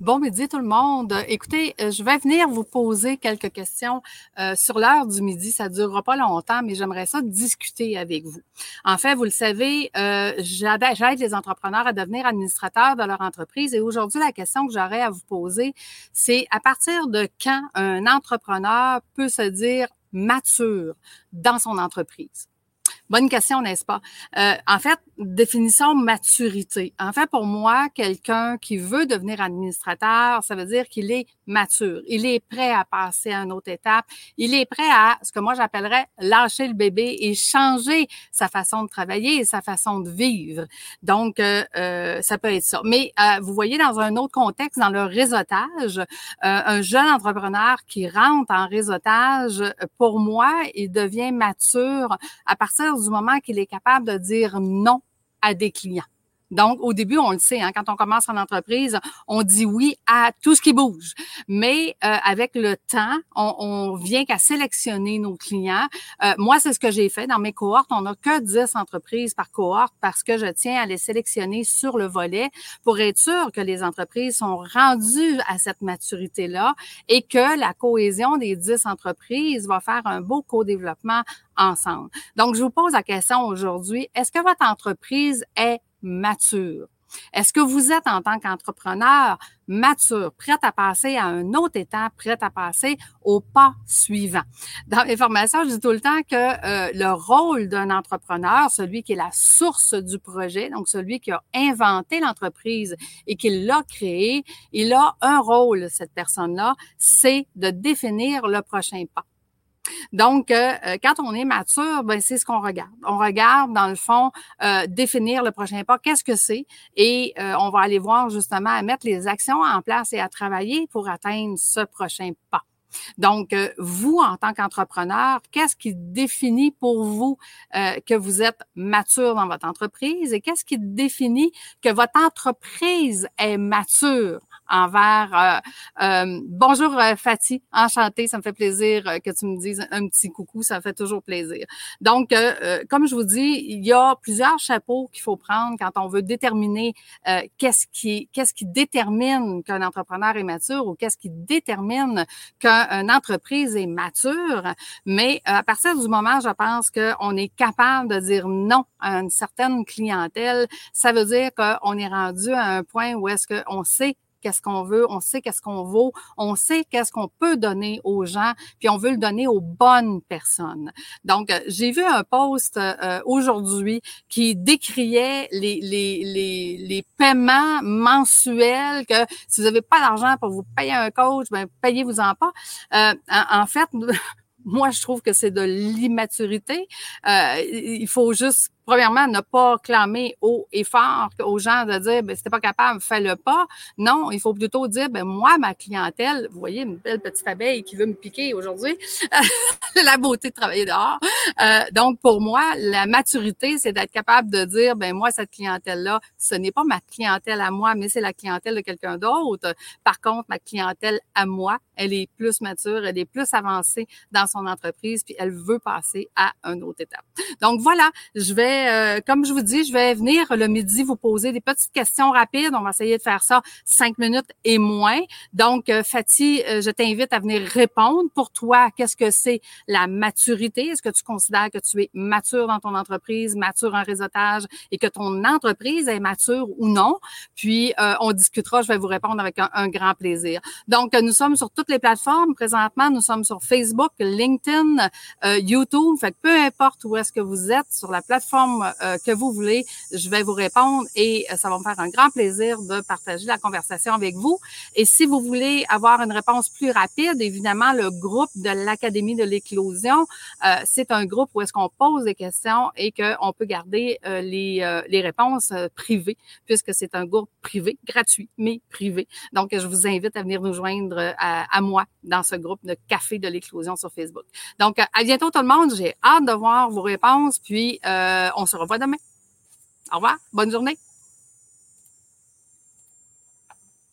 Bon midi tout le monde. Écoutez, euh, je vais venir vous poser quelques questions euh, sur l'heure du midi. Ça ne durera pas longtemps, mais j'aimerais ça discuter avec vous. En fait, vous le savez, euh, j'aide les entrepreneurs à devenir administrateurs de leur entreprise. Et aujourd'hui, la question que j'aurais à vous poser, c'est à partir de quand un entrepreneur peut se dire mature dans son entreprise? Bonne question, n'est-ce pas? Euh, en fait, définissons maturité. En fait, pour moi, quelqu'un qui veut devenir administrateur, ça veut dire qu'il est mature. Il est prêt à passer à une autre étape. Il est prêt à ce que moi j'appellerais lâcher le bébé et changer sa façon de travailler et sa façon de vivre. Donc, euh, euh ça peut être ça. Mais euh, vous voyez, dans un autre contexte, dans le réseautage, un jeune entrepreneur qui rentre en réseautage, pour moi, il devient mature à partir du moment qu'il est capable de dire non à des clients. Donc, au début, on le sait, hein, quand on commence en entreprise, on dit oui à tout ce qui bouge. Mais euh, avec le temps, on, on vient qu'à sélectionner nos clients. Euh, moi, c'est ce que j'ai fait dans mes cohortes. On n'a que 10 entreprises par cohorte parce que je tiens à les sélectionner sur le volet pour être sûr que les entreprises sont rendues à cette maturité-là et que la cohésion des 10 entreprises va faire un beau co-développement ensemble. Donc, je vous pose la question aujourd'hui, est-ce que votre entreprise est mature? Est-ce que vous êtes en tant qu'entrepreneur mature, prête à passer à un autre étape, prête à passer au pas suivant? Dans mes formations, je dis tout le temps que euh, le rôle d'un entrepreneur, celui qui est la source du projet, donc celui qui a inventé l'entreprise et qui l'a créée, il a un rôle, cette personne-là, c'est de définir le prochain pas. Donc, euh, euh, quand on est mature, ben, c'est ce qu'on regarde. On regarde, dans le fond, euh, définir le prochain pas, qu'est-ce que c'est, et on va aller voir justement à mettre les actions en place et à travailler pour atteindre ce prochain pas. Donc, vous, en tant qu'entrepreneur, qu'est-ce qui définit pour vous que vous êtes mature dans votre entreprise et qu'est-ce qui définit que votre entreprise est mature? Envers. Euh, euh, bonjour euh, Fatih, enchantée, ça me fait plaisir que tu me dises un petit coucou, ça fait toujours plaisir. Donc, comme je vous dis, il y a plusieurs chapeaux qu'il faut prendre quand on veut déterminer qu'est-ce qui qu'est-ce qui détermine qu'un entrepreneur est mature ou qu'est-ce qui détermine qu'une entreprise est mature. Mais à partir du moment, je pense qu'on est capable de dire non à une certaine clientèle, ça veut dire qu'on est rendu à un point où est-ce qu'on sait qu'est-ce qu'on veut, on sait qu'est-ce qu'on vaut, on sait qu'est-ce qu'on peut donner aux gens, puis on veut le donner aux bonnes personnes. Donc, euh, j'ai vu un post euh, aujourd'hui qui décriait les, les, les, les, paiements mensuels, que si vous n'avez pas d'argent pour vous payer un coach, ben payez-vous-en pas. Euh, en, fait, moi, je trouve que c'est de l'immaturité. il faut juste premièrement, ne pas clamer haut et aux gens de dire, ben, si pas capable, fais-le pas. Non, il faut plutôt dire, ben, moi, ma clientèle, vous voyez une belle petite abeille qui veut me piquer aujourd'hui, la beauté de travailler dehors. Euh, donc, pour moi, la maturité, c'est d'être capable de dire, ben, moi, cette clientèle-là, ce n'est pas ma clientèle à moi, mais c'est la clientèle de quelqu'un d'autre. Par contre, ma clientèle à moi, elle est plus mature, elle est plus avancée dans son entreprise, puis elle veut passer à une autre étape. Donc, voilà, je vais euh, comme je vous dis, je vais venir le midi vous poser des petites questions rapides. On va essayer de faire ça cinq minutes et moins. Donc, euh, Fatih, euh, je t'invite à venir répondre. Pour toi, qu'est-ce que c'est la maturité? Est-ce que tu considères que tu es mature dans ton entreprise, mature en réseautage et que ton entreprise est mature ou non? Puis, on discutera. Je vais vous répondre avec un, grand plaisir. Donc, nous sommes sur toutes les plateformes. Présentement, nous sommes sur Facebook, LinkedIn, YouTube. Fait que peu importe où est-ce que vous êtes sur la plateforme euh, que vous voulez, je vais vous répondre et euh, ça va me faire un grand plaisir de partager la conversation avec vous. Et si vous voulez avoir une réponse plus rapide, évidemment, le groupe de l'Académie de l'éclosion, euh, c'est un groupe où est-ce qu'on pose des questions et qu'on peut garder les, les réponses privées puisque c'est un groupe privé, gratuit, mais privé. Donc, je vous invite à venir nous joindre à, à moi dans ce groupe de Café de l'éclosion sur Facebook. Donc, à bientôt tout le monde. J'ai hâte de voir vos réponses. Puis, on se revoit demain. Au revoir. Bonne journée.